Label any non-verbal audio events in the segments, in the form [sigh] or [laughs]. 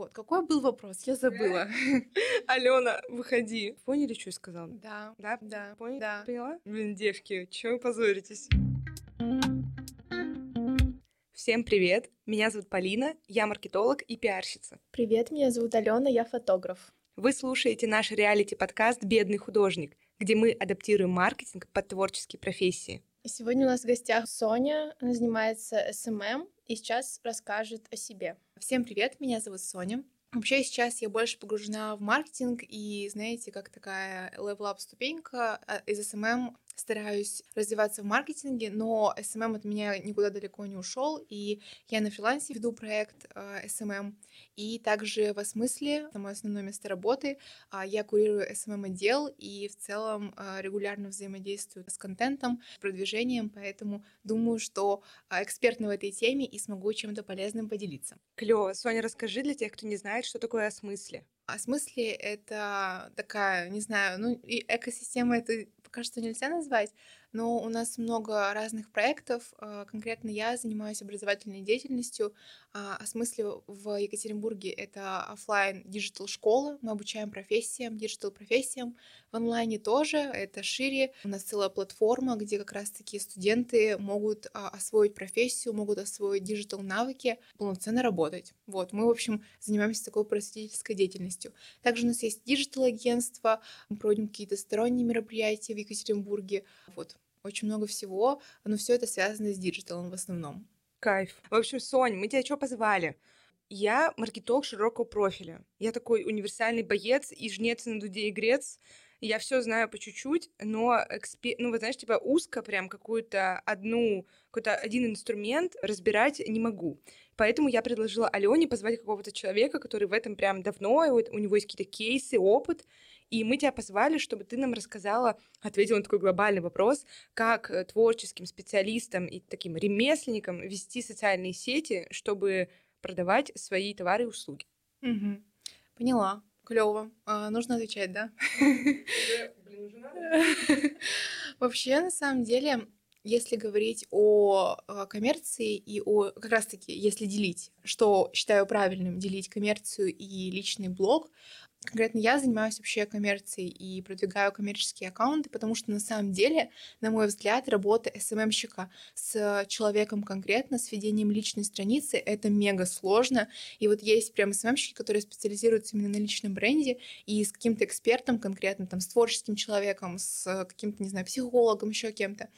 Вот, какой был вопрос? Я забыла. [laughs] Алена, выходи. Поняли, что я сказала? Да. Да? Да. Поняли? Да. Поняла? Блин, девки, чего вы позоритесь? Всем привет! Меня зовут Полина, я маркетолог и пиарщица. Привет, меня зовут Алена, я фотограф. Вы слушаете наш реалити-подкаст «Бедный художник», где мы адаптируем маркетинг под творческие профессии. И сегодня у нас в гостях Соня, она занимается SMM и сейчас расскажет о себе. Всем привет, меня зовут Соня. Вообще сейчас я больше погружена в маркетинг и, знаете, как такая level-up ступенька а, из SMM стараюсь развиваться в маркетинге, но SMM от меня никуда далеко не ушел, и я на фрилансе веду проект э, SMM, и также в смысле, это мое основное место работы, э, я курирую SMM отдел и в целом э, регулярно взаимодействую с контентом, продвижением, поэтому думаю, что э, экспертна в этой теме и смогу чем-то полезным поделиться. Клево. Соня, расскажи для тех, кто не знает, что такое о смысле. О смысле это такая, не знаю, ну и экосистема это пока что нельзя назвать, но у нас много разных проектов. А, конкретно я занимаюсь образовательной деятельностью. А, о смысле в Екатеринбурге это офлайн digital школа. Мы обучаем профессиям, digital профессиям. В онлайне тоже это шире. У нас целая платформа, где как раз-таки студенты могут а, освоить профессию, могут освоить digital навыки, полноценно работать. Вот, мы, в общем, занимаемся такой просветительской деятельностью. Также у нас есть digital агентство, мы проводим какие-то сторонние мероприятия в Екатеринбурге. Вот, очень много всего, но все это связано с диджиталом в основном. Кайф. В общем, Сонь, мы тебя что позвали? Я маркетолог широкого профиля. Я такой универсальный боец и жнец на дуде игрец. Я все знаю по чуть-чуть, но экспе... ну, вот знаешь, типа узко прям какую-то одну, какой-то один инструмент разбирать не могу. Поэтому я предложила Алене позвать какого-то человека, который в этом прям давно, у него есть какие-то кейсы, опыт, и мы тебя позвали, чтобы ты нам рассказала, ответила на такой глобальный вопрос, как э, творческим специалистам и таким ремесленникам вести социальные сети, чтобы продавать свои товары и услуги. Угу. Поняла. Клево. А, нужно отвечать, да? [laughs] Вообще, на самом деле, если говорить о коммерции и о как раз-таки, если делить, что считаю правильным, делить коммерцию и личный блог, Конкретно я занимаюсь вообще коммерцией и продвигаю коммерческие аккаунты, потому что на самом деле, на мой взгляд, работа СММщика с человеком конкретно, с ведением личной страницы, это мега сложно. И вот есть прям СММщики, которые специализируются именно на личном бренде, и с каким-то экспертом конкретно, там, с творческим человеком, с каким-то, не знаю, психологом, еще кем-то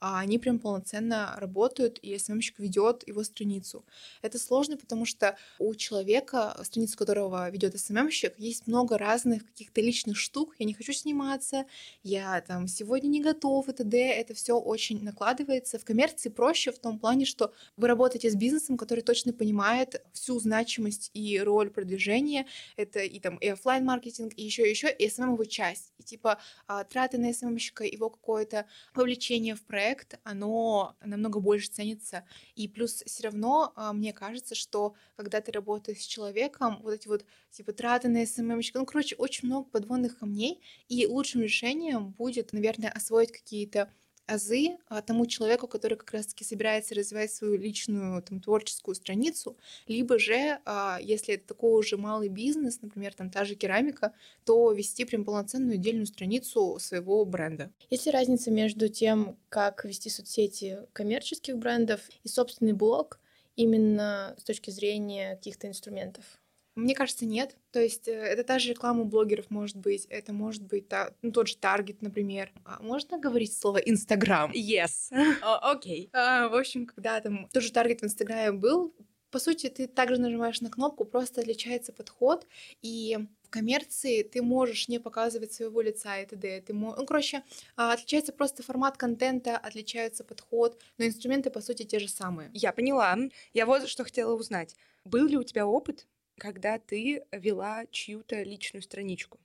а они прям полноценно работают, и СММщик ведет его страницу. Это сложно, потому что у человека, страницу которого ведет СММщик, есть много разных каких-то личных штук. Я не хочу сниматься, я там сегодня не готов, и т.д. Это все очень накладывается. В коммерции проще в том плане, что вы работаете с бизнесом, который точно понимает всю значимость и роль продвижения. Это и там и офлайн маркетинг и еще еще и SMM его часть. И типа а, траты на СММщика, его какое-то вовлечение в проект, оно намного больше ценится. И плюс все равно а, мне кажется, что когда ты работаешь с человеком, вот эти вот типа траты на SMM, ну, короче, очень много подводных камней, и лучшим решением будет, наверное, освоить какие-то азы а, тому человеку, который как раз-таки собирается развивать свою личную там, творческую страницу, либо же, а, если это такой уже малый бизнес, например, там та же керамика, то вести прям полноценную отдельную страницу своего бренда. Есть ли разница между тем, как вести соцсети коммерческих брендов и собственный блог именно с точки зрения каких-то инструментов? Мне кажется, нет. То есть э, это та же реклама блогеров может быть, это может быть та, ну, тот же Таргет, например. А можно говорить слово Инстаграм? Yes. [laughs] Окей. Okay. А, в общем, когда там тоже Таргет в Инстаграме был, по сути, ты также нажимаешь на кнопку, просто отличается подход, и в коммерции ты можешь не показывать своего лица и т.д. Ты мо... Ну, короче, а, отличается просто формат контента, отличается подход, но инструменты, по сути, те же самые. Я поняла. Я вот что хотела узнать. Был ли у тебя опыт когда ты вела чью-то личную страничку?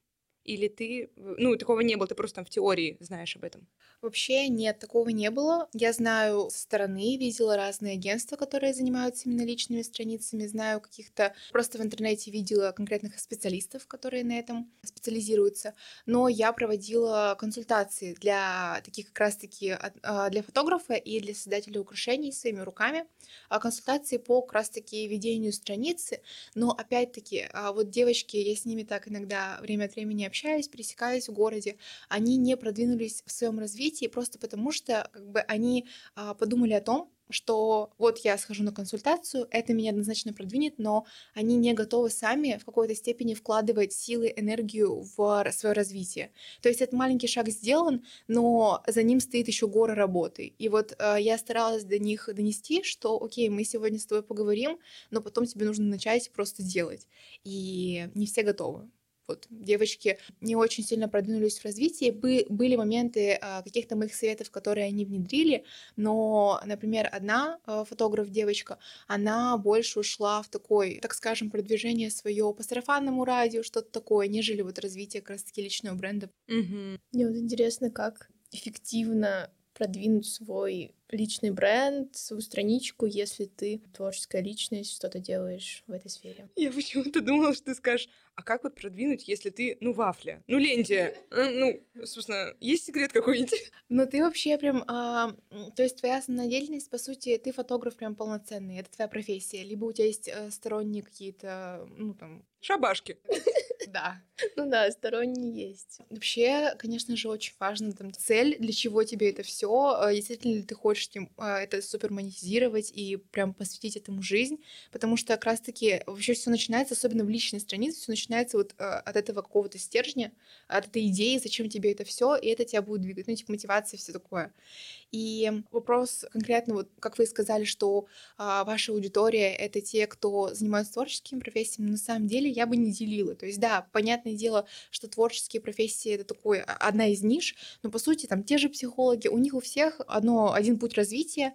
Или ты, ну, такого не было, ты просто там в теории знаешь об этом? Вообще нет, такого не было. Я знаю со стороны, видела разные агентства, которые занимаются именно личными страницами, знаю каких-то, просто в интернете видела конкретных специалистов, которые на этом специализируются. Но я проводила консультации для таких как раз-таки а, для фотографа и для создателя украшений своими руками, а консультации по как раз-таки ведению страницы. Но опять-таки, а, вот девочки, я с ними так иногда время от времени общаюсь, пересекаюсь в городе, они не продвинулись в своем развитии просто потому, что как бы они а, подумали о том, что вот я схожу на консультацию, это меня однозначно продвинет, но они не готовы сами в какой-то степени вкладывать силы, энергию в свое развитие. То есть этот маленький шаг сделан, но за ним стоит еще гора работы. И вот э, я старалась до них донести, что окей, мы сегодня с тобой поговорим, но потом тебе нужно начать просто делать. И не все готовы вот девочки не очень сильно продвинулись в развитии. Бы, были моменты а, каких-то моих советов, которые они внедрили, но, например, одна а, фотограф-девочка, она больше ушла в такой, так скажем, продвижение свое по сарафанному радио, что-то такое, нежели вот развитие как раз-таки личного бренда. Угу. Мне вот интересно, как эффективно продвинуть свой личный бренд, свою страничку, если ты творческая личность, что-то делаешь в этой сфере. Я почему-то думала, что ты скажешь, а как вот продвинуть, если ты, ну, вафля, ну, ленди, э, [laughs] ну, собственно, есть секрет какой-нибудь? [laughs] Ну, ты вообще прям, а, то есть твоя основная деятельность, по сути, ты фотограф прям полноценный, это твоя профессия, либо у тебя есть э, сторонние какие-то, ну, там... Шабашки. [laughs] Да. [laughs] Ну да, сторонние есть. Вообще, конечно же, очень важно там цель, для чего тебе это все, э, действительно ли ты хочешь это супер монетизировать и прям посвятить этому жизнь, потому что как раз-таки вообще все начинается, особенно в личной странице, все начинается вот от этого какого-то стержня, от этой идеи, зачем тебе это все, и это тебя будет двигать, ну, типа мотивация, все такое. И вопрос конкретно, вот как вы сказали, что а, ваша аудитория — это те, кто занимается творческими профессиями, на самом деле я бы не делила. То есть да, понятное дело, что творческие профессии — это такой, а, одна из ниш, но по сути там те же психологи, у них у всех одно, один путь развития.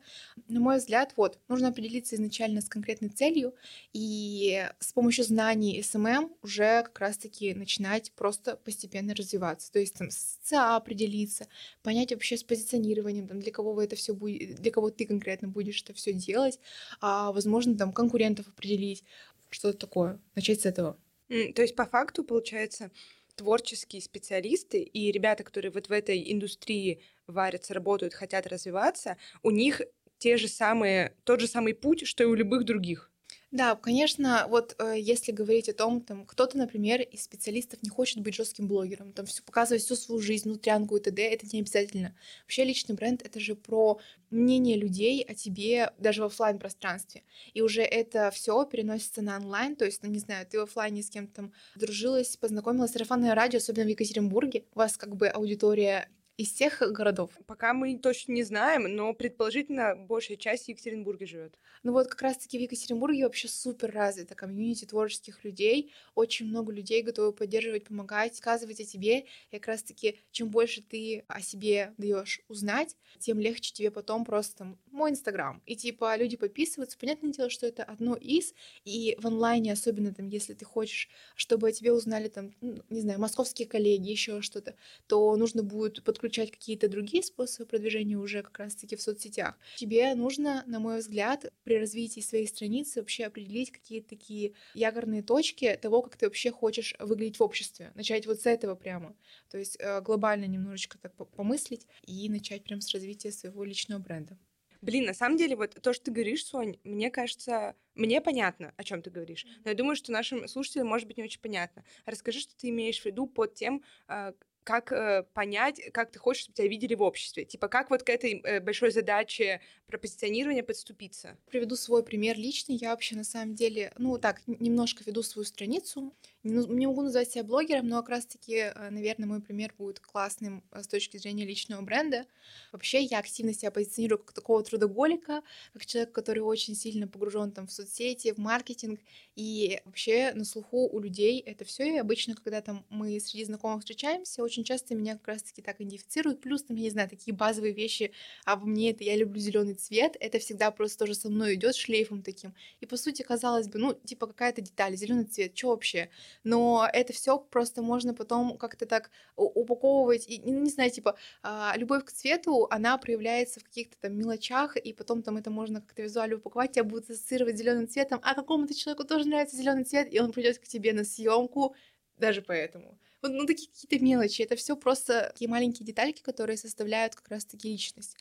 На мой взгляд, вот, нужно определиться изначально с конкретной целью и с помощью знаний SMM уже как раз-таки начинать просто постепенно развиваться. То есть там с ЦА определиться, понять вообще с позиционированием, там, для кого вы это все будет, для кого ты конкретно будешь это все делать, а возможно там конкурентов определить, что-то такое. Начать с этого. То есть по факту получается творческие специалисты и ребята, которые вот в этой индустрии варятся, работают, хотят развиваться, у них те же самые, тот же самый путь, что и у любых других. Да, конечно, вот э, если говорить о том, там кто-то, например, из специалистов не хочет быть жестким блогером, там всё, показывать всю свою жизнь, внутрянку и т.д., это не обязательно. Вообще личный бренд — это же про мнение людей о тебе даже в оффлайн пространстве. И уже это все переносится на онлайн, то есть, ну, не знаю, ты в офлайне с кем-то там дружилась, познакомилась, сарафанное радио, особенно в Екатеринбурге, у вас как бы аудитория из всех городов? Пока мы точно не знаем, но предположительно большая часть в Екатеринбурге живет. Ну вот как раз-таки в Екатеринбурге вообще супер развита комьюнити творческих людей. Очень много людей готовы поддерживать, помогать, сказывать о тебе. И как раз-таки чем больше ты о себе даешь узнать, тем легче тебе потом просто там, мой Инстаграм. И типа люди подписываются. Понятное дело, что это одно из. И в онлайне, особенно там, если ты хочешь, чтобы о тебе узнали там, не знаю, московские коллеги, еще что-то, то нужно будет подключить включать какие-то другие способы продвижения уже как раз-таки в соцсетях. Тебе нужно, на мой взгляд, при развитии своей страницы вообще определить какие-то такие якорные точки того, как ты вообще хочешь выглядеть в обществе. Начать вот с этого прямо. То есть э, глобально немножечко так помыслить и начать прям с развития своего личного бренда. Блин, на самом деле, вот то, что ты говоришь, Сонь, мне кажется, мне понятно, о чем ты говоришь. Но я думаю, что нашим слушателям может быть не очень понятно. Расскажи, что ты имеешь в виду под тем, а, как э, понять, как ты хочешь, чтобы тебя видели в обществе. Типа, как вот к этой э, большой задаче про позиционирование подступиться. Приведу свой пример личный. Я вообще на самом деле, ну так, немножко веду свою страницу. Не, не могу назвать себя блогером, но как раз-таки, э, наверное, мой пример будет классным э, с точки зрения личного бренда. Вообще, я активно себя позиционирую как такого трудоголика, как человек, который очень сильно погружен там в соцсети, в маркетинг, и вообще на слуху у людей это все. И обычно, когда там мы среди знакомых встречаемся, очень часто меня как раз-таки так идентифицируют. Плюс, там, я не знаю, такие базовые вещи об мне, это я люблю зеленый цвет, это всегда просто тоже со мной идет шлейфом таким. И по сути, казалось бы, ну, типа какая-то деталь, зеленый цвет, что вообще? Но это все просто можно потом как-то так упаковывать. И, не, не знаю, типа, а, любовь к цвету, она проявляется в каких-то там мелочах, и потом там это можно как-то визуально упаковать, тебя будут ассоциировать зеленым цветом, а какому-то человеку тоже нравится зеленый цвет, и он придет к тебе на съемку даже поэтому. Вот, ну, такие какие-то мелочи. Это все просто такие маленькие детальки, которые составляют как раз-таки личность.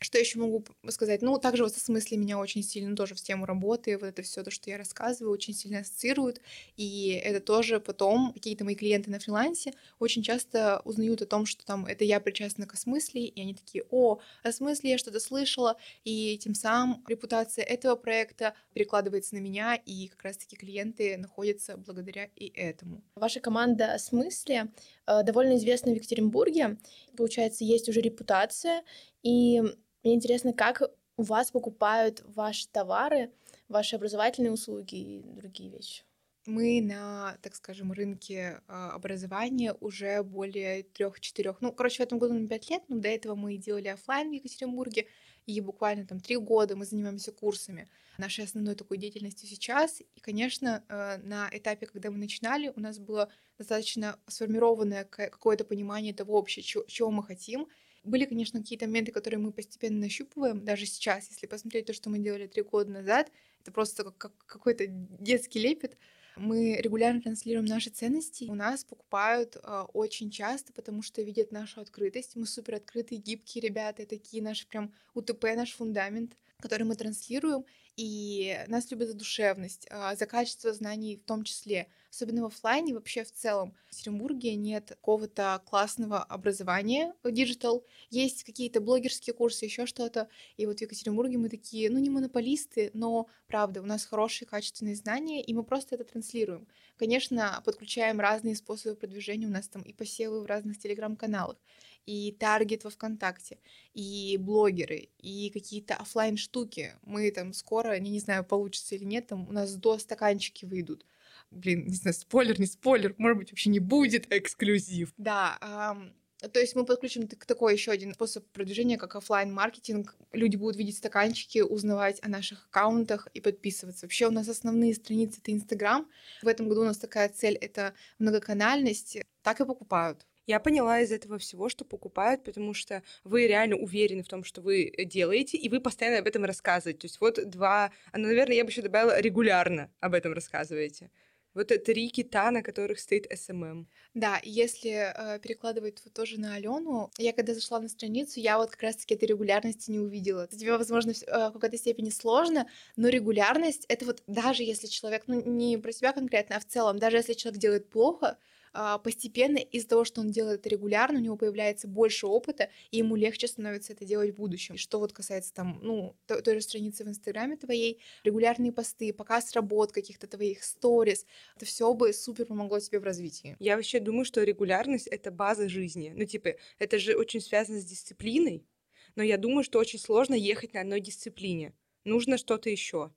Что еще могу сказать? Ну, также вот со смысле меня очень сильно тоже в тему работы, вот это все то, что я рассказываю, очень сильно ассоциируют. И это тоже потом какие-то мои клиенты на фрилансе очень часто узнают о том, что там это я причастна к смысле, и они такие, о, о смысле я что-то слышала, и тем самым репутация этого проекта перекладывается на меня, и как раз-таки клиенты находятся благодаря и этому. Ваша команда о смысле э, довольно известна в Екатеринбурге. Получается, есть уже репутация, и мне интересно, как у вас покупают ваши товары, ваши образовательные услуги и другие вещи. Мы на, так скажем, рынке а, образования уже более трех-четырех, ну, короче, в этом году на пять лет, но до этого мы делали офлайн в Екатеринбурге, и буквально там три года мы занимаемся курсами. Нашей основной такой деятельностью сейчас. И, конечно, э, на этапе, когда мы начинали, у нас было достаточно сформированное какое-то понимание того вообще, чего мы хотим, были, конечно, какие-то моменты, которые мы постепенно нащупываем, даже сейчас, если посмотреть то, что мы делали три года назад, это просто как, как какой-то детский лепет. Мы регулярно транслируем наши ценности. У нас покупают э, очень часто, потому что видят нашу открытость. Мы супер открытые, гибкие ребята, такие наши прям УТП, наш фундамент, который мы транслируем. И нас любят за душевность, э, за качество знаний в том числе особенно в офлайне, вообще в целом. В Екатеринбурге нет какого-то классного образования digital. Есть какие-то блогерские курсы, еще что-то. И вот в Екатеринбурге мы такие, ну, не монополисты, но, правда, у нас хорошие качественные знания, и мы просто это транслируем. Конечно, подключаем разные способы продвижения. У нас там и посевы в разных телеграм-каналах, и таргет во ВКонтакте, и блогеры, и какие-то офлайн штуки. Мы там скоро, не, не знаю, получится или нет, там у нас до стаканчики выйдут блин, не знаю, спойлер, не спойлер, может быть, вообще не будет эксклюзив. Да, эм, то есть мы подключим к такой еще один способ продвижения, как офлайн маркетинг. Люди будут видеть стаканчики, узнавать о наших аккаунтах и подписываться. Вообще у нас основные страницы это Инстаграм. В этом году у нас такая цель это многоканальность. Так и покупают. Я поняла из этого всего, что покупают, потому что вы реально уверены в том, что вы делаете, и вы постоянно об этом рассказываете. То есть вот два, а, наверное, я бы еще добавила, регулярно об этом рассказываете. Вот три кита, на которых стоит SMM. Да, если э, перекладывать вот тоже на Алену, я когда зашла на страницу, я вот как раз-таки этой регулярности не увидела. Тебе, возможно, э, в какой-то степени сложно, но регулярность — это вот даже если человек, ну не про себя конкретно, а в целом, даже если человек делает плохо, постепенно из-за того, что он делает это регулярно, у него появляется больше опыта, и ему легче становится это делать в будущем. Что вот касается там, ну, той, той же страницы в Инстаграме твоей, регулярные посты, показ работ каких-то твоих сторис, это все бы супер помогло тебе в развитии. Я вообще думаю, что регулярность — это база жизни. Ну, типа, это же очень связано с дисциплиной, но я думаю, что очень сложно ехать на одной дисциплине. Нужно что-то еще.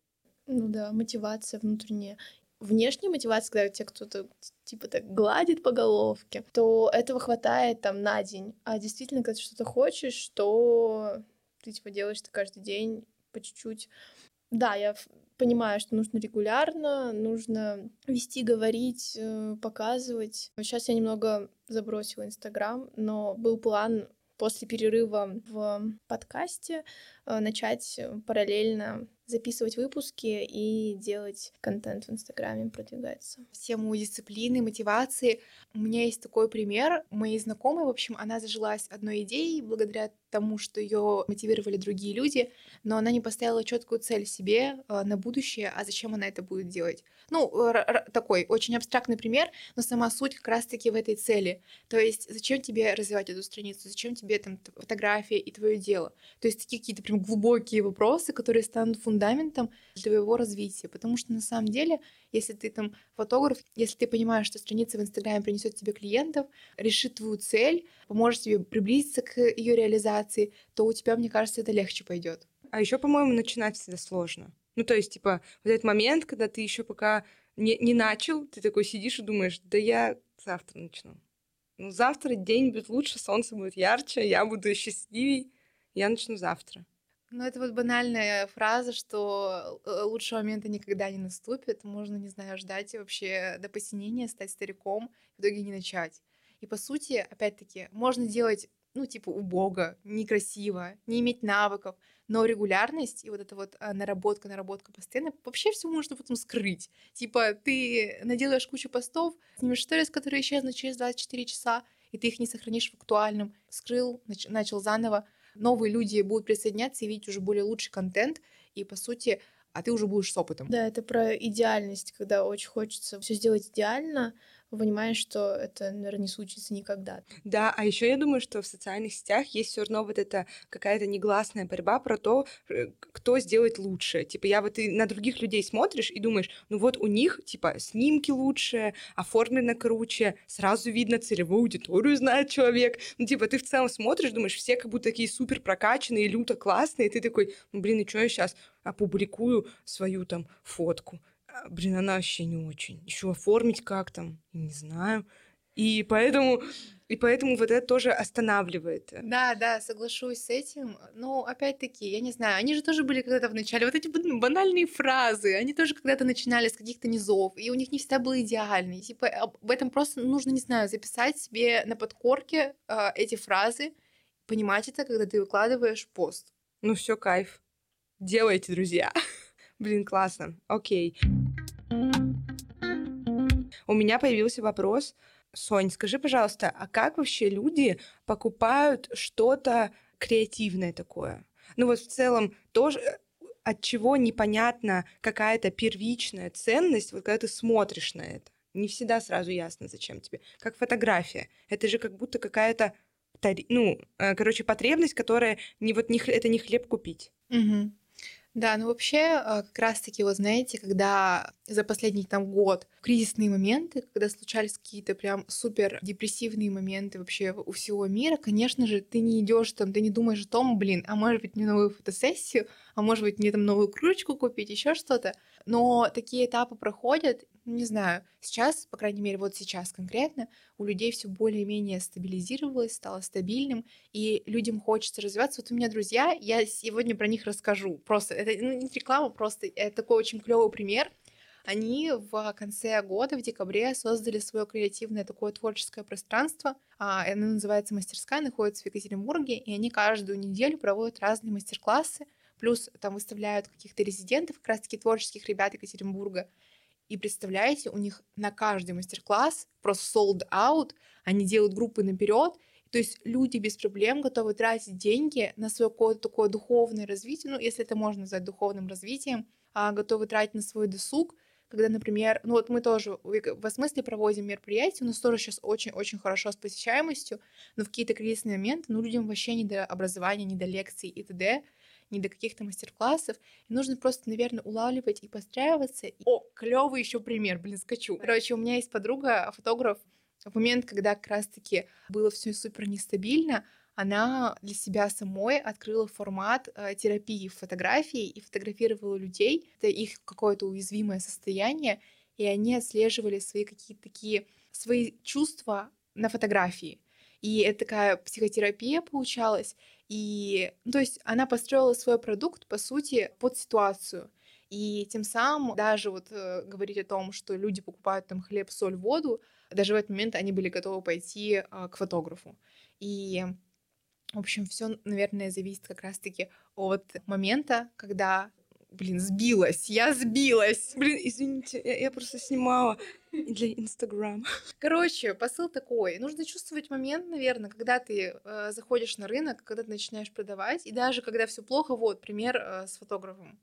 Ну да, мотивация внутренняя внешняя мотивация, когда тебе кто-то типа так гладит по головке, то этого хватает там на день. А действительно, когда ты что-то хочешь, то ты типа делаешь это каждый день по чуть-чуть. Да, я понимаю, что нужно регулярно, нужно вести, говорить, э, показывать. Сейчас я немного забросила Инстаграм, но был план после перерыва в подкасте э, начать параллельно записывать выпуски и делать контент в Инстаграме, продвигаться. В тему дисциплины, мотивации у меня есть такой пример. Моей знакомой, в общем, она зажилась одной идеей благодаря тому, что ее мотивировали другие люди, но она не поставила четкую цель себе э, на будущее, а зачем она это будет делать. Ну, такой очень абстрактный пример, но сама суть как раз-таки в этой цели. То есть, зачем тебе развивать эту страницу, зачем тебе там фотография и твое дело. То есть, такие какие-то прям глубокие вопросы, которые станут фундаментом для твоего развития. Потому что на самом деле, если ты там фотограф, если ты понимаешь, что страница в Инстаграме принесет тебе клиентов, решит твою цель, поможет тебе приблизиться к ее реализации, то у тебя, мне кажется, это легче пойдет. А еще, по-моему, начинать всегда сложно. Ну, то есть, типа, вот этот момент, когда ты еще пока не, не начал, ты такой сидишь и думаешь, да я завтра начну. ну, завтра день будет лучше, солнце будет ярче, я буду счастливей, я начну завтра. Ну, это вот банальная фраза, что э, лучшего момента никогда не наступит. Можно, не знаю, ждать вообще до посинения, стать стариком, в итоге не начать. И по сути, опять-таки, можно делать, ну, типа, убого, некрасиво, не иметь навыков, но регулярность и вот эта вот а, наработка, наработка постоянно, вообще все можно потом скрыть. Типа, ты наделаешь кучу постов, снимешь сторис, которые исчезнут через 24 часа, и ты их не сохранишь в актуальном. Скрыл, нач- начал заново, новые люди будут присоединяться и видеть уже более лучший контент, и, по сути, а ты уже будешь с опытом. Да, это про идеальность, когда очень хочется все сделать идеально, понимаешь, что это, наверное, не случится никогда. Да, а еще я думаю, что в социальных сетях есть все равно вот эта какая-то негласная борьба про то, э, кто сделает лучше. Типа, я вот и на других людей смотришь и думаешь, ну вот у них, типа, снимки лучше, оформлено круче, сразу видно целевую аудиторию знает человек. Ну, типа, ты в целом смотришь, думаешь, все как будто такие супер прокачанные, люто классные, и ты такой, ну, блин, и что я сейчас опубликую свою там фотку? А, блин, она вообще не очень. Еще оформить как там, не знаю. И поэтому, и поэтому вот это тоже останавливает. Да, да, соглашусь с этим. Но опять-таки, я не знаю, они же тоже были когда-то в начале. Вот эти банальные фразы, они тоже когда-то начинали с каких-то низов, и у них не всегда было идеально. И, типа, об этом просто нужно, не знаю, записать себе на подкорке э, эти фразы, понимать это, когда ты выкладываешь пост. Ну все, кайф. Делайте, друзья. [laughs] Блин, классно. Окей. У меня появился вопрос. Сонь, скажи, пожалуйста, а как вообще люди покупают что-то креативное такое? Ну вот в целом тоже э, от чего непонятна какая-то первичная ценность, вот когда ты смотришь на это. Не всегда сразу ясно, зачем тебе. Как фотография. Это же как будто какая-то, ну, э, короче, потребность, которая не вот не, это не хлеб купить. Угу. Да, ну вообще, а, как раз-таки, вот знаете, когда за последний там год кризисные моменты, когда случались какие-то прям супер депрессивные моменты вообще у всего мира, конечно же, ты не идешь там, ты не думаешь о том, блин, а может быть мне новую фотосессию, а может быть мне там новую кружечку купить, еще что-то. Но такие этапы проходят, не знаю, сейчас, по крайней мере, вот сейчас конкретно, у людей все более-менее стабилизировалось, стало стабильным, и людям хочется развиваться. Вот у меня друзья, я сегодня про них расскажу. Просто это ну, не реклама, просто это такой очень клевый пример. Они в конце года, в декабре, создали свое креативное такое творческое пространство. А, оно называется «Мастерская», находится в Екатеринбурге, и они каждую неделю проводят разные мастер-классы, плюс там выставляют каких-то резидентов, как раз-таки творческих ребят Екатеринбурга. И представляете, у них на каждый мастер-класс просто sold out, они делают группы наперед, то есть люди без проблем готовы тратить деньги на свое какое-то такое духовное развитие, ну, если это можно назвать духовным развитием, а, готовы тратить на свой досуг, когда, например, ну вот мы тоже в смысле проводим мероприятия, у нас тоже сейчас очень-очень хорошо с посещаемостью, но в какие-то кризисные моменты, ну, людям вообще не до образования, не до лекций и т.д., не до каких-то мастер-классов. И нужно просто, наверное, улавливать и подстраиваться. О, клевый еще пример, блин, скачу. Короче, у меня есть подруга, фотограф, в момент, когда как раз-таки было все супер нестабильно, она для себя самой открыла формат э, терапии фотографии и фотографировала людей. Это их какое-то уязвимое состояние, и они отслеживали свои какие-то такие свои чувства на фотографии. И это такая психотерапия получалась. И, ну, то есть она построила свой продукт, по сути, под ситуацию. И тем самым даже вот э, говорить о том, что люди покупают там хлеб, соль, воду, даже в этот момент они были готовы пойти э, к фотографу. И, в общем, все, наверное, зависит как раз-таки от момента, когда Блин, сбилась, я сбилась. Блин, извините, я, я просто снимала для Инстаграм. Короче, посыл такой. Нужно чувствовать момент, наверное, когда ты э, заходишь на рынок, когда ты начинаешь продавать, и даже когда все плохо, вот, пример э, с фотографом.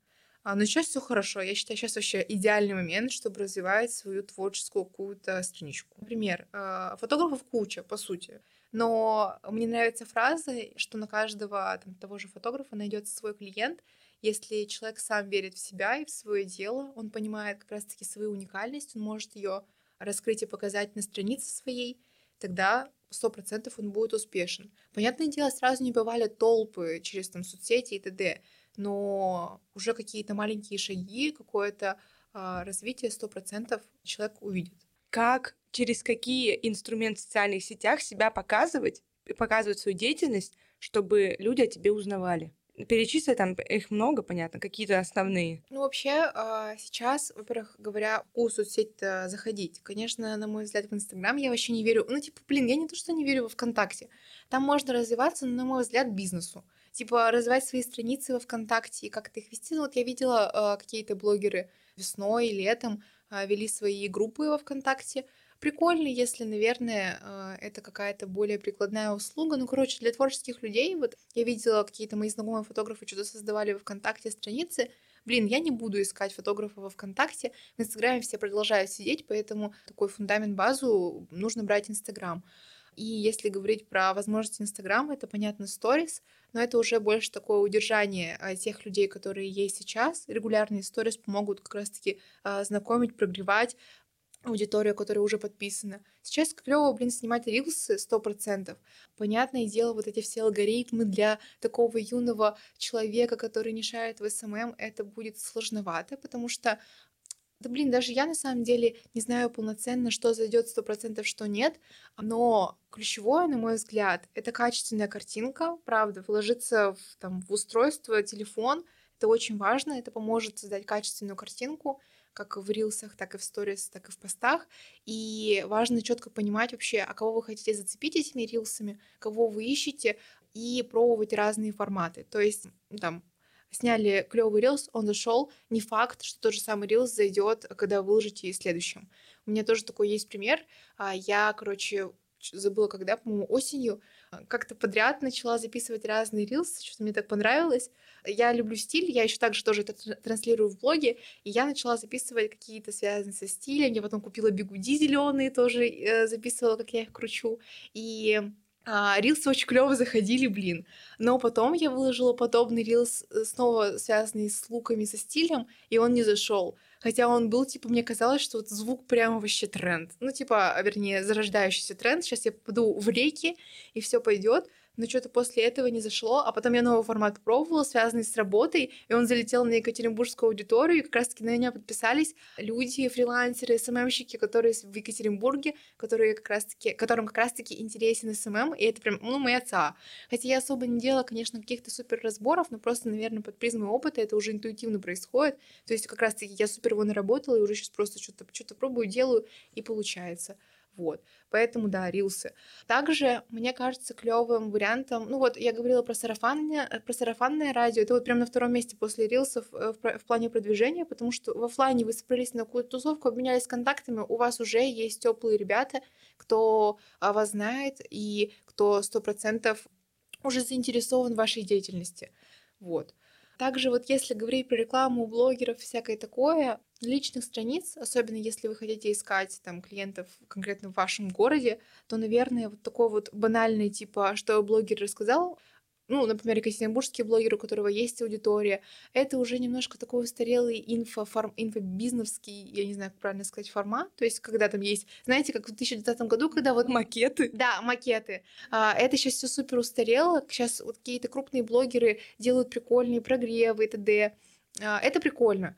А, но сейчас все хорошо. Я считаю, сейчас вообще идеальный момент, чтобы развивать свою творческую какую-то страничку. Например, э, фотографов куча, по сути. Но мне нравится фраза, что на каждого там, того же фотографа найдется свой клиент, если человек сам верит в себя и в свое дело, он понимает как раз-таки свою уникальность, он может ее раскрыть и показать на странице своей, тогда сто процентов он будет успешен. Понятное дело, сразу не бывали толпы через там соцсети и т.д., но уже какие-то маленькие шаги, какое-то а, развитие сто процентов человек увидит. как, через какие инструменты в социальных сетях себя показывать, показывать свою деятельность, чтобы люди о тебе узнавали. Перечислить там их много, понятно, какие-то основные. Ну, вообще, а, сейчас, во-первых, говоря о соцсеть заходить, конечно, на мой взгляд, в Инстаграм я вообще не верю. Ну, типа, блин, я не то, что не верю во ВКонтакте. Там можно развиваться, но, на мой взгляд, бизнесу. Типа, развивать свои страницы во ВКонтакте и как-то их вести. Ну, вот я видела а, какие-то блогеры весной, летом а, вели свои группы во ВКонтакте, Прикольно, если, наверное, а, это какая-то более прикладная услуга. Ну, короче, для творческих людей, вот я видела какие-то мои знакомые фотографы что-то создавали в ВКонтакте страницы. Блин, я не буду искать фотографа во ВКонтакте. В Инстаграме все продолжают сидеть, поэтому такой фундамент, базу нужно брать Инстаграм. И если говорить про возможности Инстаграма, это, понятно, сторис, но это уже больше такое удержание а, тех людей, которые есть сейчас. Регулярные сторис помогут как раз-таки а, знакомить, прогревать, аудиторию, которая уже подписана. Сейчас клево, блин, снимать рилсы сто процентов. Понятное дело, вот эти все алгоритмы для такого юного человека, который не шарит в SMM, это будет сложновато, потому что да блин, даже я на самом деле не знаю полноценно, что зайдет сто процентов, что нет, но ключевое, на мой взгляд, это качественная картинка, правда, вложиться в, там, в устройство, телефон, это очень важно, это поможет создать качественную картинку, как в рилсах, так и в сторис, так и в постах. И важно четко понимать вообще, а кого вы хотите зацепить этими рилсами, кого вы ищете, и пробовать разные форматы. То есть, там, сняли клевый рилс, он зашел, не факт, что тот же самый рилс зайдет, когда выложите следующим. У меня тоже такой есть пример. А, я, короче, забыла когда, по-моему, осенью, как-то подряд начала записывать разные рилсы, что-то мне так понравилось. Я люблю стиль, я еще также тоже это транслирую в блоге, и я начала записывать какие-то связанные со стилем, я потом купила бигуди зеленые, тоже э, записывала, как я их кручу, и а, рилсы очень клево заходили, блин. Но потом я выложила подобный рилс, э, снова связанный с луками, со стилем, и он не зашел. Хотя он был, типа, мне казалось, что вот звук прямо вообще тренд. Ну, типа, а, вернее, зарождающийся тренд. Сейчас я попаду в реки, и все пойдет но что-то после этого не зашло, а потом я новый формат попробовала, связанный с работой, и он залетел на Екатеринбургскую аудиторию, и как раз-таки на меня подписались люди, фрилансеры, СММщики, которые в Екатеринбурге, которые как раз-таки, которым как раз-таки интересен SMM, и это прям, ну, моя ЦА. Хотя я особо не делала, конечно, каких-то супер разборов, но просто, наверное, под призмой опыта это уже интуитивно происходит, то есть как раз-таки я супер его наработала, и уже сейчас просто что-то что пробую, делаю, и получается. Вот. Поэтому, да, рилсы. Также, мне кажется, клевым вариантом, ну вот, я говорила про сарафанное, про сарафанное радио, это вот прям на втором месте после рилсов э, в, в плане продвижения, потому что в офлайне вы собрались на какую-то тусовку, обменялись контактами, у вас уже есть теплые ребята, кто а, вас знает и кто сто процентов уже заинтересован в вашей деятельности. Вот. Также вот если говорить про рекламу блогеров, всякое такое, личных страниц, особенно если вы хотите искать там клиентов конкретно в вашем городе, то, наверное, вот такой вот банальный типа, что блогер рассказал, ну, например, екатеринбургский блогер, у которого есть аудитория, это уже немножко такой устарелый инфоформ, инфобизнесовский, я не знаю, как правильно сказать, формат, то есть когда там есть, знаете, как в 2020 году, когда вот... Макеты? Да, макеты. А, это сейчас все супер устарело, сейчас вот какие-то крупные блогеры делают прикольные прогревы и т.д. А, это прикольно.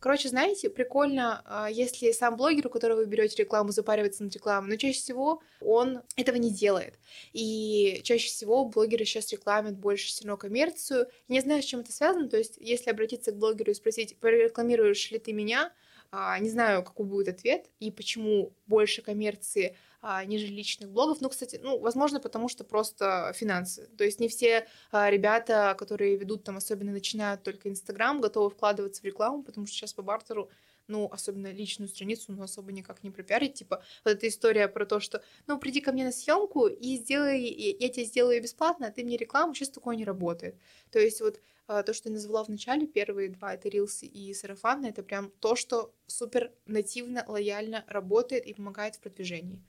Короче, знаете, прикольно, а, если сам блогер, у которого вы берете рекламу, запаривается над рекламой, но чаще всего он этого не делает. И чаще всего блогеры сейчас рекламят больше все равно коммерцию. Не знаю, с чем это связано, то есть если обратиться к блогеру и спросить, прорекламируешь ли ты меня, а, не знаю, какой будет ответ и почему больше коммерции а, личных блогов. Ну, кстати, ну, возможно, потому что просто финансы. То есть не все а, ребята, которые ведут там, особенно начинают только Инстаграм, готовы вкладываться в рекламу, потому что сейчас по бартеру ну, особенно личную страницу, ну, особо никак не пропиарить. Типа, вот эта история про то, что, ну, приди ко мне на съемку и сделай, я тебе сделаю бесплатно, а ты мне рекламу, сейчас такое не работает. То есть вот а, то, что я назвала в начале, первые два, это рилсы и сарафаны, это прям то, что супер нативно, лояльно работает и помогает в продвижении.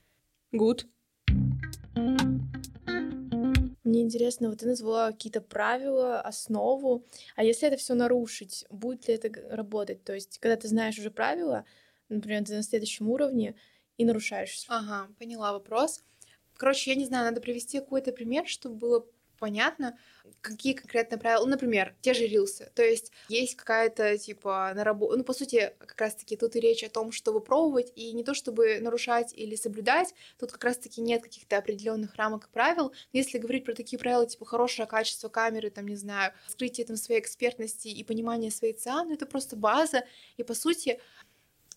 Good. Мне интересно, вот ты назвала какие-то правила, основу, а если это все нарушить, будет ли это работать? То есть, когда ты знаешь уже правила, например, ты на следующем уровне и нарушаешь. Ага, поняла вопрос. Короче, я не знаю, надо привести какой-то пример, чтобы было понятно, какие конкретные правила. Например, те же рилсы. То есть есть какая-то, типа, на работу... Ну, по сути, как раз-таки тут и речь о том, чтобы пробовать, и не то, чтобы нарушать или соблюдать. Тут как раз-таки нет каких-то определенных рамок и правил. Но если говорить про такие правила, типа, хорошее качество камеры, там, не знаю, скрытие там своей экспертности и понимание своей ЦА, ну, это просто база. И, по сути,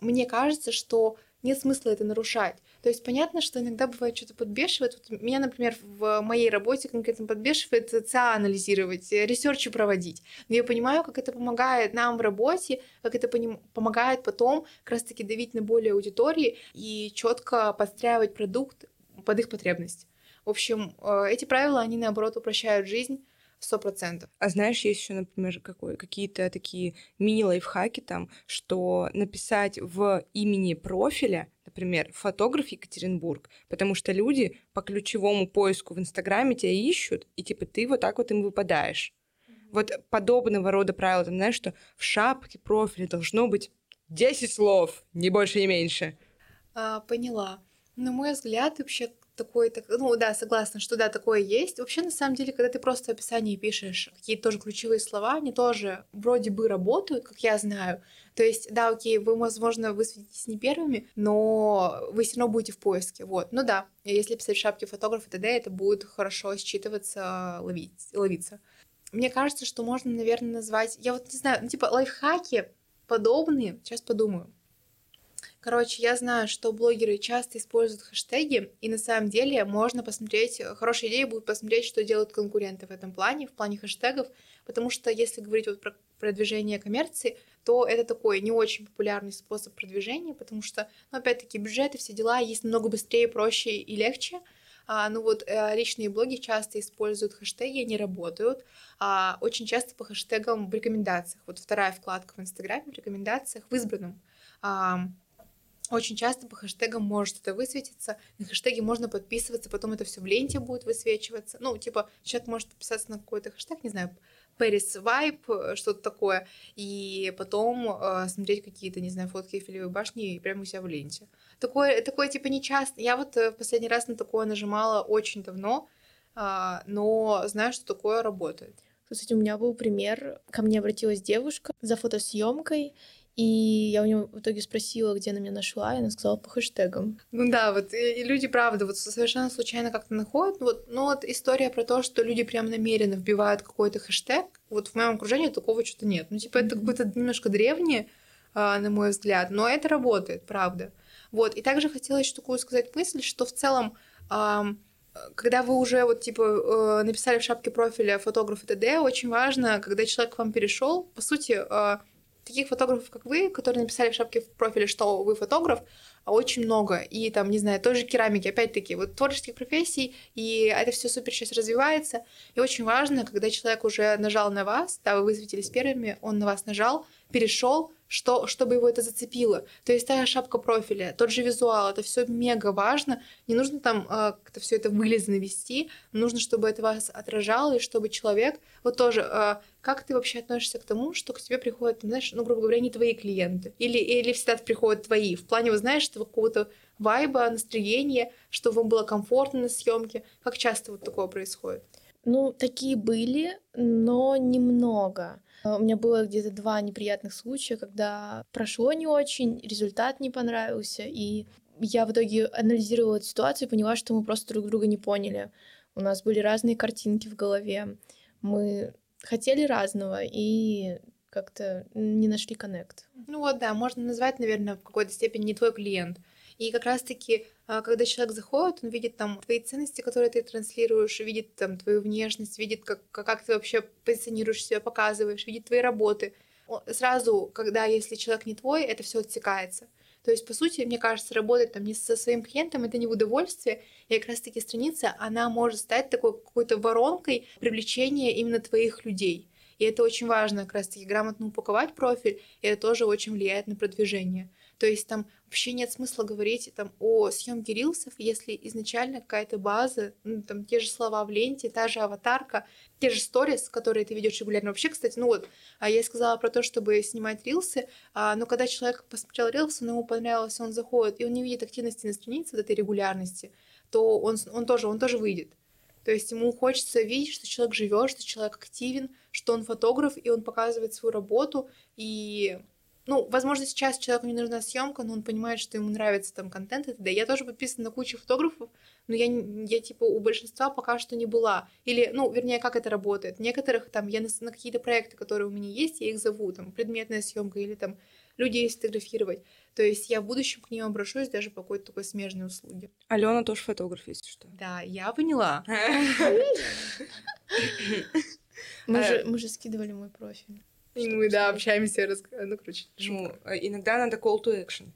мне кажется, что нет смысла это нарушать. То есть понятно, что иногда бывает что-то подбешивает. Вот меня, например, в моей работе конкретно подбешивает ЦА анализировать, ресерчи проводить. Но я понимаю, как это помогает нам в работе, как это помогает потом как раз-таки давить на более аудитории и четко подстраивать продукт под их потребность. В общем, э, эти правила, они наоборот упрощают жизнь сто процентов. А знаешь, есть еще, например, какой, какие-то такие мини-лайфхаки там, что написать в имени профиля, например, фотограф Екатеринбург, потому что люди по ключевому поиску в Инстаграме тебя ищут, и типа ты вот так вот им выпадаешь. Вот подобного рода правила, там, знаешь, что в шапке профиля должно быть 10 слов, не больше, не меньше. А, поняла. На мой взгляд, вообще такой, так, ну да, согласна, что да, такое есть. Вообще, на самом деле, когда ты просто в описании пишешь какие-то тоже ключевые слова, они тоже вроде бы работают, как я знаю. То есть, да, окей, вы, возможно, высветитесь не первыми, но вы все равно будете в поиске, вот. Ну да, если писать в шапке фотографа ТД, это будет хорошо считываться, ловить, ловиться. Мне кажется, что можно, наверное, назвать, я вот не знаю, ну типа лайфхаки подобные, сейчас подумаю. Короче, я знаю, что блогеры часто используют хэштеги, и на самом деле можно посмотреть, хорошая идея будет посмотреть, что делают конкуренты в этом плане, в плане хэштегов, потому что если говорить вот про продвижение коммерции, то это такой не очень популярный способ продвижения, потому что, ну, опять-таки, бюджеты, все дела есть намного быстрее, проще и легче. А, ну вот э, личные блоги часто используют хэштеги, они работают. А, очень часто по хэштегам в рекомендациях. Вот вторая вкладка в Инстаграме в рекомендациях в избранном. А, очень часто по хэштегам может это высветиться. На хэштеги можно подписываться, потом это все в ленте будет высвечиваться. Ну, типа, человек может подписаться на какой-то хэштег, не знаю, Paris Vibe, что-то такое, и потом э, смотреть какие-то, не знаю, фотки Эйфелевой башни и прямо у себя в ленте. Такое, такое типа не часто. Я вот э, в последний раз на такое нажимала очень давно, э, но знаю, что такое работает. Кстати, у меня был пример. Ко мне обратилась девушка за фотосъемкой, и я у нее в итоге спросила, где она меня нашла, и она сказала по хэштегам. Ну да, вот и, и люди, правда, вот совершенно случайно как-то находят. Вот, ну вот история про то, что люди прям намеренно вбивают какой-то хэштег, вот в моем окружении такого что-то нет. Ну типа это какое-то немножко древнее, а, на мой взгляд, но это работает, правда. Вот, и также хотела еще такую сказать мысль, что в целом когда вы уже вот типа э, написали в шапке профиля фотограф и т.д., очень важно, когда человек к вам перешел, по сути, а, таких фотографов, как вы, которые написали в шапке в профиле, что вы фотограф, а очень много. И там, не знаю, тоже керамики, опять-таки, вот творческих профессий, и это все супер сейчас развивается. И очень важно, когда человек уже нажал на вас, да, вы высветились первыми, он на вас нажал, перешел, что, чтобы его это зацепило. То есть та шапка профиля, тот же визуал, это все мега важно. Не нужно там э, как-то все это вылезно вести, нужно, чтобы это вас отражало, и чтобы человек, вот тоже, э, как ты вообще относишься к тому, что к тебе приходят, знаешь, ну, грубо говоря, не твои клиенты, или, или всегда приходят твои, в плане, вы знаешь, этого какого-то вайба, настроения, чтобы вам было комфортно на съемке. Как часто вот такое происходит? Ну, такие были, но немного. У меня было где-то два неприятных случая, когда прошло не очень, результат не понравился, и я в итоге анализировала эту ситуацию и поняла, что мы просто друг друга не поняли. У нас были разные картинки в голове. Мы хотели разного и как-то не нашли коннект. Ну вот, да, можно назвать, наверное, в какой-то степени не твой клиент. И как раз-таки, а, когда человек заходит, он видит там твои ценности, которые ты транслируешь, видит там твою внешность, видит, как, как ты вообще позиционируешь себя, показываешь, видит твои работы. Сразу, когда если человек не твой, это все отсекается. То есть, по сути, мне кажется, работать там не со своим клиентом, это не удовольствие, и как раз-таки страница, она может стать такой какой-то воронкой привлечения именно твоих людей. И это очень важно, как раз-таки грамотно упаковать профиль, и это тоже очень влияет на продвижение. То есть там вообще нет смысла говорить там о съемке рилсов, если изначально какая-то база, ну, там те же слова в ленте, та же аватарка, те же сторис, которые ты ведешь регулярно. Вообще, кстати, ну вот, а я сказала про то, чтобы снимать рилсы, а, но когда человек посмотрел рилсы, но ему понравилось, он заходит, и он не видит активности на странице, вот этой регулярности, то он, он тоже, он тоже выйдет. То есть ему хочется видеть, что человек живет, что человек активен, что он фотограф, и он показывает свою работу, и ну, возможно, сейчас человеку не нужна съемка, но он понимает, что ему нравится там контент т.д. Я тоже подписана на кучу фотографов, но я, я типа у большинства пока что не была. Или, ну, вернее, как это работает. Некоторых там я на, на какие-то проекты, которые у меня есть, я их зову, там, предметная съемка или там люди есть фотографировать. То есть я в будущем к ним обращусь даже по какой-то такой смежной услуге. Алена тоже фотограф, если что. Да, я поняла. [laughs] Же, мы же скидывали мой профиль. И мы, да, общаемся, рас... ну, короче, Ну, э, иногда надо call to action,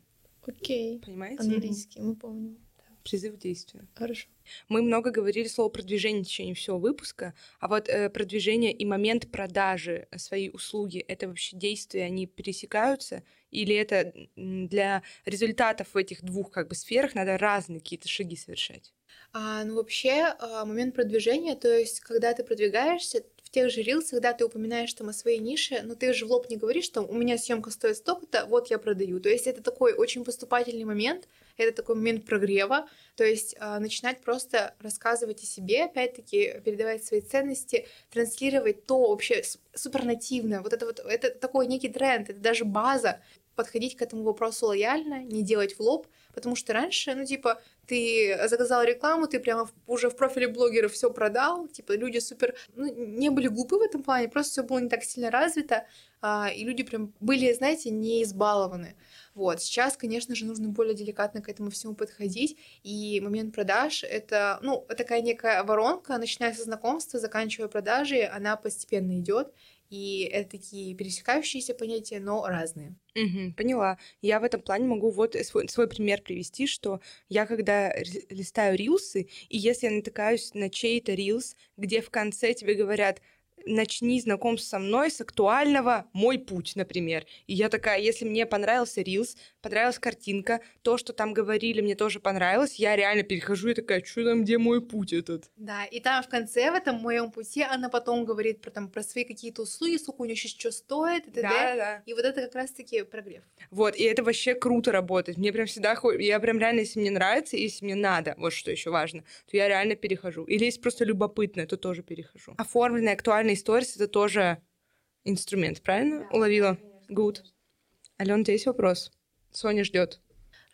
Окей. понимаете? Английский, мы помним. Призыв к действию. Хорошо. Мы много говорили слово продвижение в течение всего выпуска, а вот э, продвижение и момент продажи своей услуги, это вообще действия, они пересекаются? Или это для результатов в этих двух как бы сферах надо разные какие-то шаги совершать? А, ну, вообще, а, момент продвижения, то есть, когда ты продвигаешься, тех же рилсах, когда ты упоминаешь там о своей нише, но ты же в лоб не говоришь, что у меня съемка стоит столько-то, вот я продаю. То есть это такой очень поступательный момент, это такой момент прогрева, то есть а, начинать просто рассказывать о себе, опять-таки передавать свои ценности, транслировать то вообще супернативное, вот это вот, это такой некий тренд, это даже база, подходить к этому вопросу лояльно, не делать в лоб, потому что раньше, ну, типа, ты заказал рекламу, ты прямо в- уже в профиле блогера все продал, типа, люди супер, ну, не были глупы в этом плане, просто все было не так сильно развито, а, и люди прям были, знаете, не избалованы. Вот, сейчас, конечно же, нужно более деликатно к этому всему подходить, и момент продаж — это, ну, такая некая воронка, начиная со знакомства, заканчивая продажей, она постепенно идет, и это такие пересекающиеся понятия, но разные. Мгм, поняла. Я в этом плане могу вот свой, свой пример привести, что я когда листаю рилсы, и если я натыкаюсь на чей-то рилс, где в конце тебе говорят, начни знакомство со мной с актуального «Мой путь», например. И я такая, если мне понравился рилс, понравилась картинка, то, что там говорили, мне тоже понравилось, я реально перехожу и такая, что там, где мой путь этот? Да, и там в конце, в этом моем пути, она потом говорит про, там, про свои какие-то услуги, сколько у нее сейчас что стоит, и т.д. Да-да. И вот это как раз-таки прогрев. Вот, и это вообще круто работает. Мне прям всегда, я прям реально, если мне нравится, если мне надо, вот что еще важно, то я реально перехожу. Или если просто любопытно, то тоже перехожу. Оформленные актуальные сторис — это тоже инструмент, правильно? Уловила? Good. Алена, у тебя есть вопрос? Соня ждет.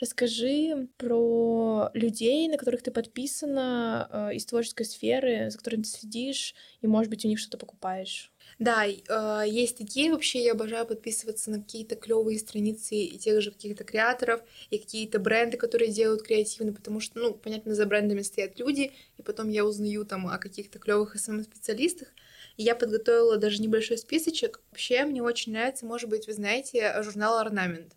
Расскажи про людей, на которых ты подписана э, из творческой сферы, за которыми ты следишь, и, может быть, у них что-то покупаешь. Да, э, есть такие вообще, я обожаю подписываться на какие-то клевые страницы и тех же каких-то креаторов, и какие-то бренды, которые делают креативно, потому что, ну, понятно, за брендами стоят люди, и потом я узнаю там о каких-то клевых СММ-специалистах, и я подготовила даже небольшой списочек. Вообще, мне очень нравится, может быть, вы знаете, журнал «Орнамент».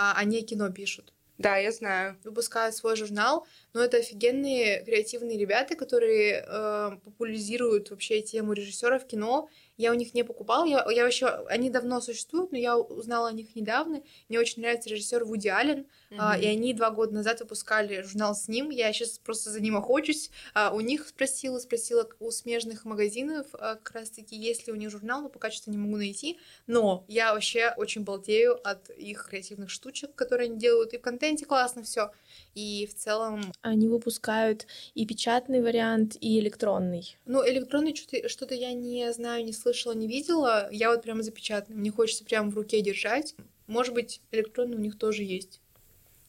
А, они кино пишут. Да, я знаю. выпускают свой журнал, но это офигенные креативные ребята, которые э, популяризируют вообще тему режиссера в кино. Я у них не покупала, я, я вообще, они давно существуют, но я узнала о них недавно. Мне очень нравится режиссер Вуди Аллен, а, и они два года назад выпускали журнал с ним. Я сейчас просто за ним охочусь. А, у них спросила, спросила у смежных магазинов, а, как раз-таки, есть ли у них журнал, но пока что не могу найти. Но я вообще очень балдею от их креативных штучек, которые они делают. И в контенте классно все. И в целом, Они выпускают и печатный вариант, и электронный. ну, электронный что-то, что-то я не знаю, не слышала, не видела. Я вот прямо запечатанный. Мне хочется прямо в руке держать. Может быть, электронный у них тоже есть.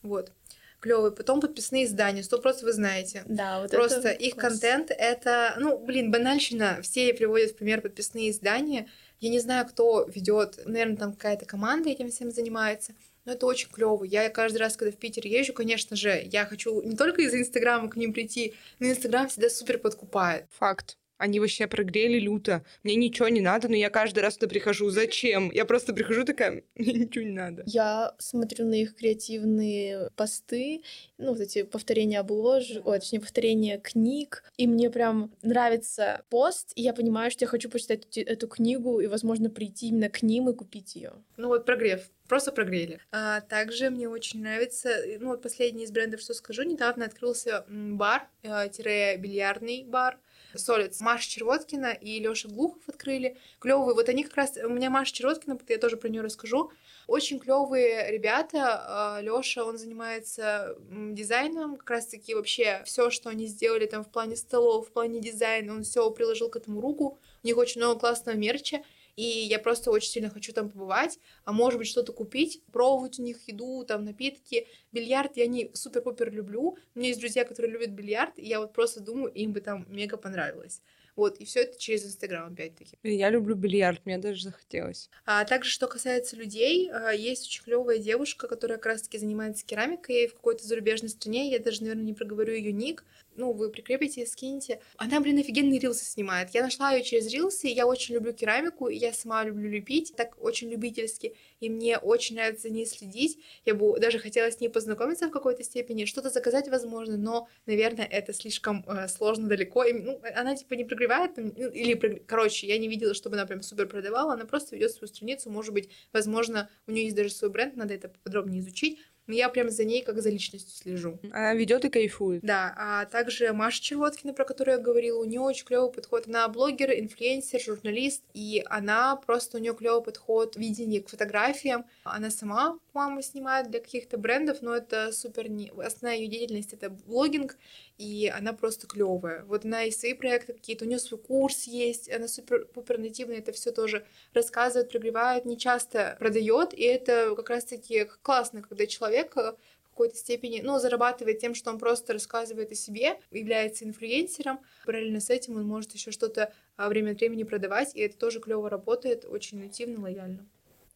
Вот. Клевый. Потом подписные издания. Сто процентов вы знаете. Да, вот Просто это их класс. контент это, ну, блин, банальщина. Все приводят в пример подписные издания. Я не знаю, кто ведет, наверное, там какая-то команда этим всем занимается. Но это очень клево. Я каждый раз, когда в Питер езжу, конечно же, я хочу не только из-за Инстаграма к ним прийти, но Инстаграм всегда супер подкупает. Факт. Они вообще прогрели люто. Мне ничего не надо, но я каждый раз туда прихожу. Зачем? Я просто прихожу такая, [laughs] мне ничего не надо. Я смотрю на их креативные посты, ну, вот эти повторения обложек, ой, точнее, повторения книг, и мне прям нравится пост, и я понимаю, что я хочу почитать эти- эту книгу и, возможно, прийти именно к ним и купить ее. Ну вот прогрев. просто прогрели. А также мне очень нравится, ну вот последний из брендов, что скажу, недавно открылся бар-бильярдный бар, Солиц. Маша Червоткина и Лёша Глухов открыли. Клевые. Вот они как раз... У меня Маша Червоткина, я тоже про нее расскажу. Очень клевые ребята. А, Лёша, он занимается дизайном, как раз-таки вообще все, что они сделали там в плане столов, в плане дизайна, он все приложил к этому руку. У них очень много классного мерча и я просто очень сильно хочу там побывать, а может быть что-то купить, пробовать у них еду, там напитки, бильярд я не супер-пупер люблю, у меня есть друзья, которые любят бильярд, и я вот просто думаю, им бы там мега понравилось. Вот, и все это через Инстаграм, опять-таки. Я люблю бильярд, мне даже захотелось. А также, что касается людей, а, есть очень клевая девушка, которая как раз-таки занимается керамикой в какой-то зарубежной стране. Я даже, наверное, не проговорю ее ник. Ну, вы прикрепите, скиньте. Она, блин, офигенные рилсы снимает. Я нашла ее через рилсы, я очень люблю керамику, и я сама люблю лепить, так очень любительски, и мне очень нравится за ней следить. Я бы даже хотела с ней познакомиться в какой-то степени, что-то заказать возможно, но, наверное, это слишком э, сложно далеко. И, ну, она, типа, не прогревает ну, или, короче, я не видела, чтобы она прям супер продавала, она просто ведет свою страницу, может быть, возможно, у нее есть даже свой бренд, надо это подробнее изучить, но я прям за ней как за личностью слежу. Она ведет и кайфует. Да, а также Маша Червоткина, про которую я говорила, у нее очень клевый подход. Она блогер, инфлюенсер, журналист, и она просто у нее клевый подход видение к фотографиям. Она сама, по-моему, снимает для каких-то брендов, но это супер не... Основная ее деятельность это блогинг, и она просто клевая. Вот она и свои проекты какие-то, у нее свой курс есть, она супер-пупер нативно это все тоже рассказывает, прогревает, не часто продает, и это как раз-таки классно, когда человек э, в какой-то степени, ну, зарабатывает тем, что он просто рассказывает о себе, является инфлюенсером. Параллельно с этим он может еще что-то а, время от времени продавать, и это тоже клево работает, очень нативно, лояльно.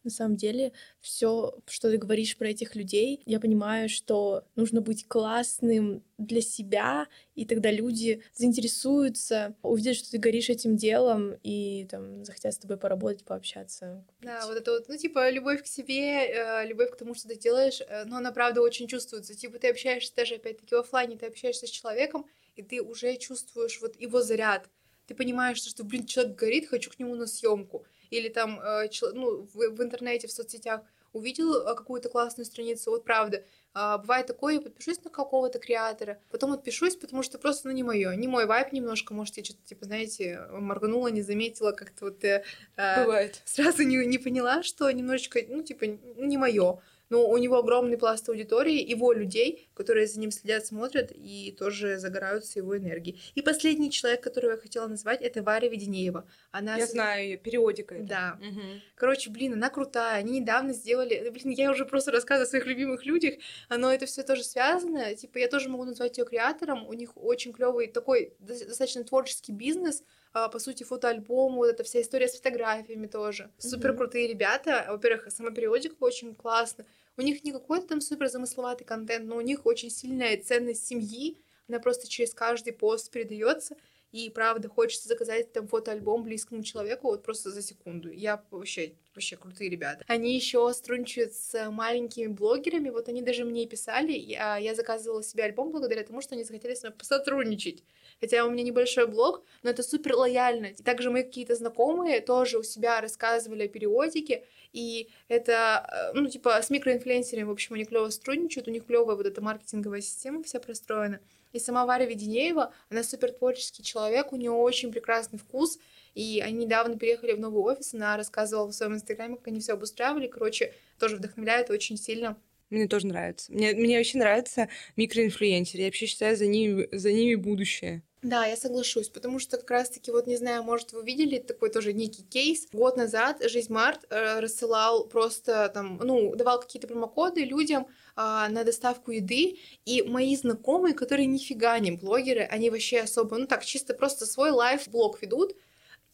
На самом деле, все, что ты говоришь про этих людей, я понимаю, что нужно быть классным для себя, и тогда люди заинтересуются, увидят, что ты горишь этим делом, и там захотят с тобой поработать, пообщаться. Купить. Да, вот это вот, ну, типа, любовь к себе, э, любовь к тому, что ты делаешь, э, но она, правда, очень чувствуется. Типа, ты общаешься даже, опять-таки, в офлайне, ты общаешься с человеком, и ты уже чувствуешь вот его заряд. Ты понимаешь, что, блин, человек горит, хочу к нему на съемку или там э, ну, в, интернете, в соцсетях увидел э, какую-то классную страницу, вот правда, а, бывает такое, я подпишусь на какого-то креатора, потом отпишусь, потому что просто, ну, не мое, не мой вайп немножко, может, я что-то, типа, знаете, моргнула, не заметила, как-то вот... Э, Бывает. Сразу не, не поняла, что немножечко, ну, типа, не мое но у него огромный пласт аудитории, его людей, которые за ним следят, смотрят и тоже загораются его энергией. И последний человек, которого я хотела назвать, это Варя Веденеева. Она... Я знаю ее, периодика. Это. Да. Угу. Короче, блин, она крутая. Они недавно сделали... Блин, я уже просто рассказываю о своих любимых людях, но это все тоже связано. Типа, я тоже могу назвать ее креатором. У них очень клевый такой достаточно творческий бизнес, а, по сути, фотоальбом, вот эта вся история с фотографиями тоже. Супер крутые ребята. Во-первых, сама периодика очень классно. У них не какой-то там супер замысловатый контент, но у них очень сильная ценность семьи. Она просто через каждый пост передается. И правда, хочется заказать там фотоальбом близкому человеку вот просто за секунду. Я вообще, вообще крутые ребята. Они еще сотрудничают с маленькими блогерами. Вот они даже мне писали. Я, я заказывала себе альбом благодаря тому, что они захотели с мной посотрудничать. Хотя у меня небольшой блог, но это супер лояльно. Также мои какие-то знакомые тоже у себя рассказывали о периодике. И это, э, ну, типа, с микроинфлюенсерами, в общем, они клево сотрудничают, у них клевая вот эта маркетинговая система вся простроена. И сама Варя Веденеева, она супер творческий человек, у нее очень прекрасный вкус, и они недавно переехали в новый офис, она рассказывала в своем инстаграме, как они все обустраивали, короче, тоже вдохновляет очень сильно. Мне тоже нравится. Мне, мне вообще нравятся микроинфлюенсеры. Я вообще считаю, за ними, за ними будущее. Да, я соглашусь, потому что как раз-таки, вот не знаю, может, вы видели такой тоже некий кейс. Год назад Жизнь Март э, рассылал просто там, ну, давал какие-то промокоды людям э, на доставку еды, и мои знакомые, которые нифига не блогеры, они вообще особо, ну так, чисто просто свой лайф-блог ведут,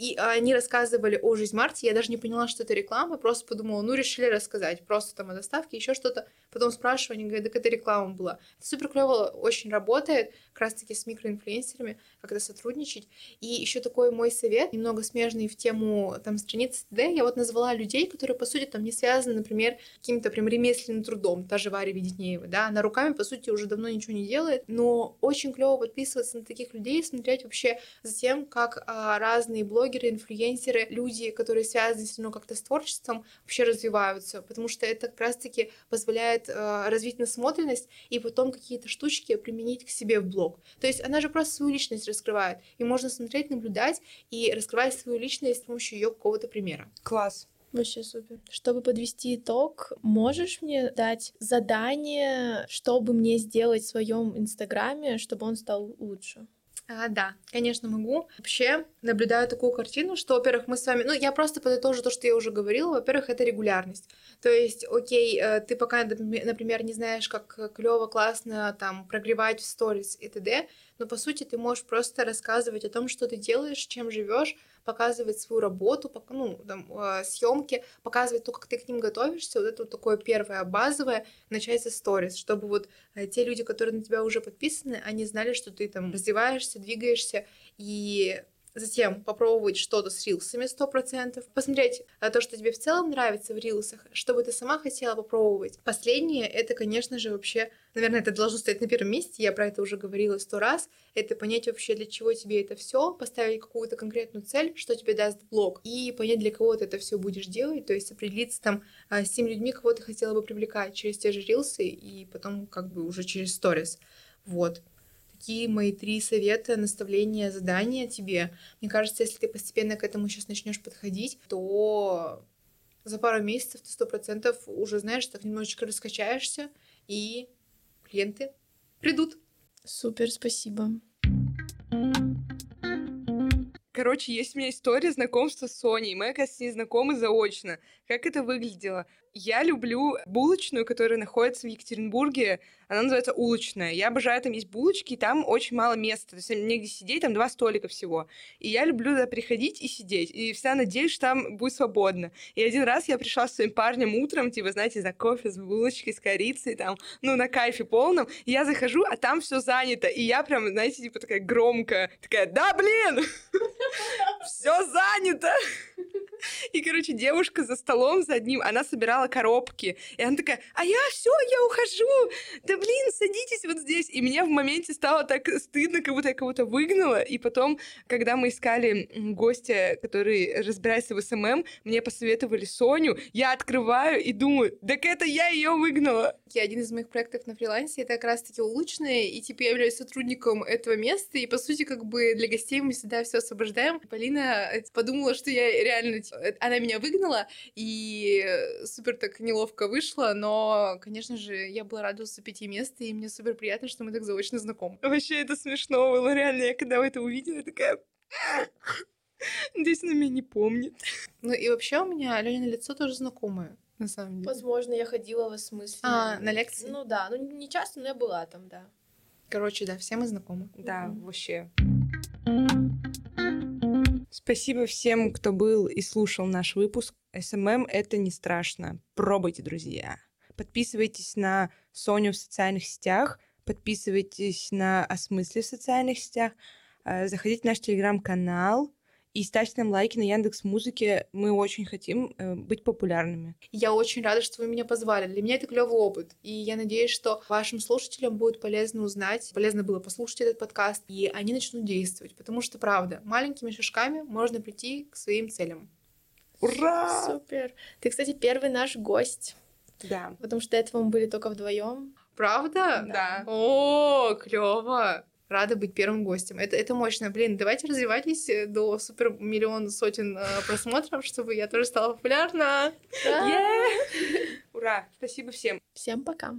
и они рассказывали о Жизнь Марте, я даже не поняла, что это реклама, просто подумала, ну, решили рассказать, просто там о доставке, еще что-то. потом спрашиваю, они говорят, так это реклама была. Это супер клево очень работает, как раз-таки с микроинфлюенсерами, как-то сотрудничать. И еще такой мой совет, немного смежный в тему там страницы ТД, я вот назвала людей, которые, по сути, там не связаны, например, каким-то прям ремесленным трудом, та же Варя Веденеева, да, она руками, по сути, уже давно ничего не делает, но очень клево подписываться на таких людей, смотреть вообще за тем, как а, разные блогеры, инфлюенсеры, люди, которые связаны все равно как-то с творчеством, вообще развиваются, потому что это как раз-таки позволяет а, развить насмотренность и потом какие-то штучки применить к себе в блог. То есть она же просто свою личность раскрывает, и можно смотреть, наблюдать и раскрывать свою личность с помощью ее какого-то примера. Класс. Вообще супер. Чтобы подвести итог, можешь мне дать задание, чтобы мне сделать в своем инстаграме, чтобы он стал лучше? А, да, конечно, могу. Вообще, наблюдаю такую картину, что, во-первых, мы с вами... Ну, я просто подытожу то, что я уже говорила. Во-первых, это регулярность. То есть, окей, э, ты пока, например, не знаешь, как клево, классно там прогревать в сторис и т.д., но, по сути, ты можешь просто рассказывать о том, что ты делаешь, чем живешь, показывать свою работу, ну, там, э, съемки, показывать то, как ты к ним готовишься, вот это вот такое первое базовое, начать со сторис, чтобы вот э, те люди, которые на тебя уже подписаны, они знали, что ты там развиваешься, двигаешься, и затем попробовать что-то с рилсами 100%, посмотреть а, то, что тебе в целом нравится в рилсах, что бы ты сама хотела попробовать. Последнее, это, конечно же, вообще, наверное, это должно стоять на первом месте, я про это уже говорила сто раз, это понять вообще, для чего тебе это все, поставить какую-то конкретную цель, что тебе даст блог, и понять, для кого ты это все будешь делать, то есть определиться там а, с теми людьми, кого ты хотела бы привлекать через те же рилсы, и потом как бы уже через сторис. Вот такие мои три совета, наставления, задания тебе. Мне кажется, если ты постепенно к этому сейчас начнешь подходить, то за пару месяцев ты сто процентов уже знаешь, так немножечко раскачаешься, и клиенты придут. Супер, спасибо. Короче, есть у меня история знакомства с Соней. Мы, оказывается, с ней знакомы заочно. Как это выглядело? Я люблю булочную, которая находится в Екатеринбурге. Она называется улочная. Я обожаю там есть булочки, и там очень мало места. То есть негде сидеть, там два столика всего. И я люблю туда приходить и сидеть. И вся надеюсь, что там будет свободно. И один раз я пришла с своим парнем утром, типа, знаете, за кофе с булочкой, с корицей, там, ну, на кайфе полном. И я захожу, а там все занято. И я прям, знаете, типа такая громкая, такая, да, блин! [laughs] Все занято! [laughs] [laughs] И, короче, девушка за столом за одним, она собирала коробки. И она такая, а я все, я ухожу. Да блин, садитесь вот здесь. И мне в моменте стало так стыдно, как будто я кого-то выгнала. И потом, когда мы искали гостя, который разбирается в SMM, мне посоветовали Соню. Я открываю и думаю, так это я ее выгнала. Один из моих проектов на фрилансе это как раз-таки улучшенные, и теперь я являюсь сотрудником этого места, и по сути как бы для гостей мы всегда все освобождаем. Полина э, подумала, что я реально она меня выгнала, и супер так неловко вышло, но, конечно же, я была рада уступить ей место, и мне супер приятно, что мы так заочно знакомы. Вообще это смешно было, реально, я когда это увидела, такая... [laughs] Здесь она меня не помнит. Ну и вообще у меня Ленина лицо тоже знакомое, на самом деле. Возможно, я ходила в смысле. А, на лекции? Ну да, ну не часто, но я была там, да. Короче, да, все мы знакомы. Да, mm-hmm. вообще. Спасибо всем, кто был и слушал наш выпуск. SMM — это не страшно. Пробуйте, друзья. Подписывайтесь на Соню в социальных сетях, подписывайтесь на Осмысли в социальных сетях, э, заходите в наш телеграм-канал, и ставьте нам лайки на Яндекс Музыке. Мы очень хотим э, быть популярными. Я очень рада, что вы меня позвали. Для меня это клевый опыт. И я надеюсь, что вашим слушателям будет полезно узнать, полезно было послушать этот подкаст, и они начнут действовать. Потому что, правда, маленькими шажками можно прийти к своим целям. Ура! Супер! Ты, кстати, первый наш гость. Да. Потому что до этого мы были только вдвоем. Правда? Да. О, клево! Рада быть первым гостем. Это, это мощно. Блин, давайте развивайтесь э, до супер миллион сотен э, просмотров, чтобы я тоже стала популярна. Yeah! Ура! Спасибо всем. Всем пока.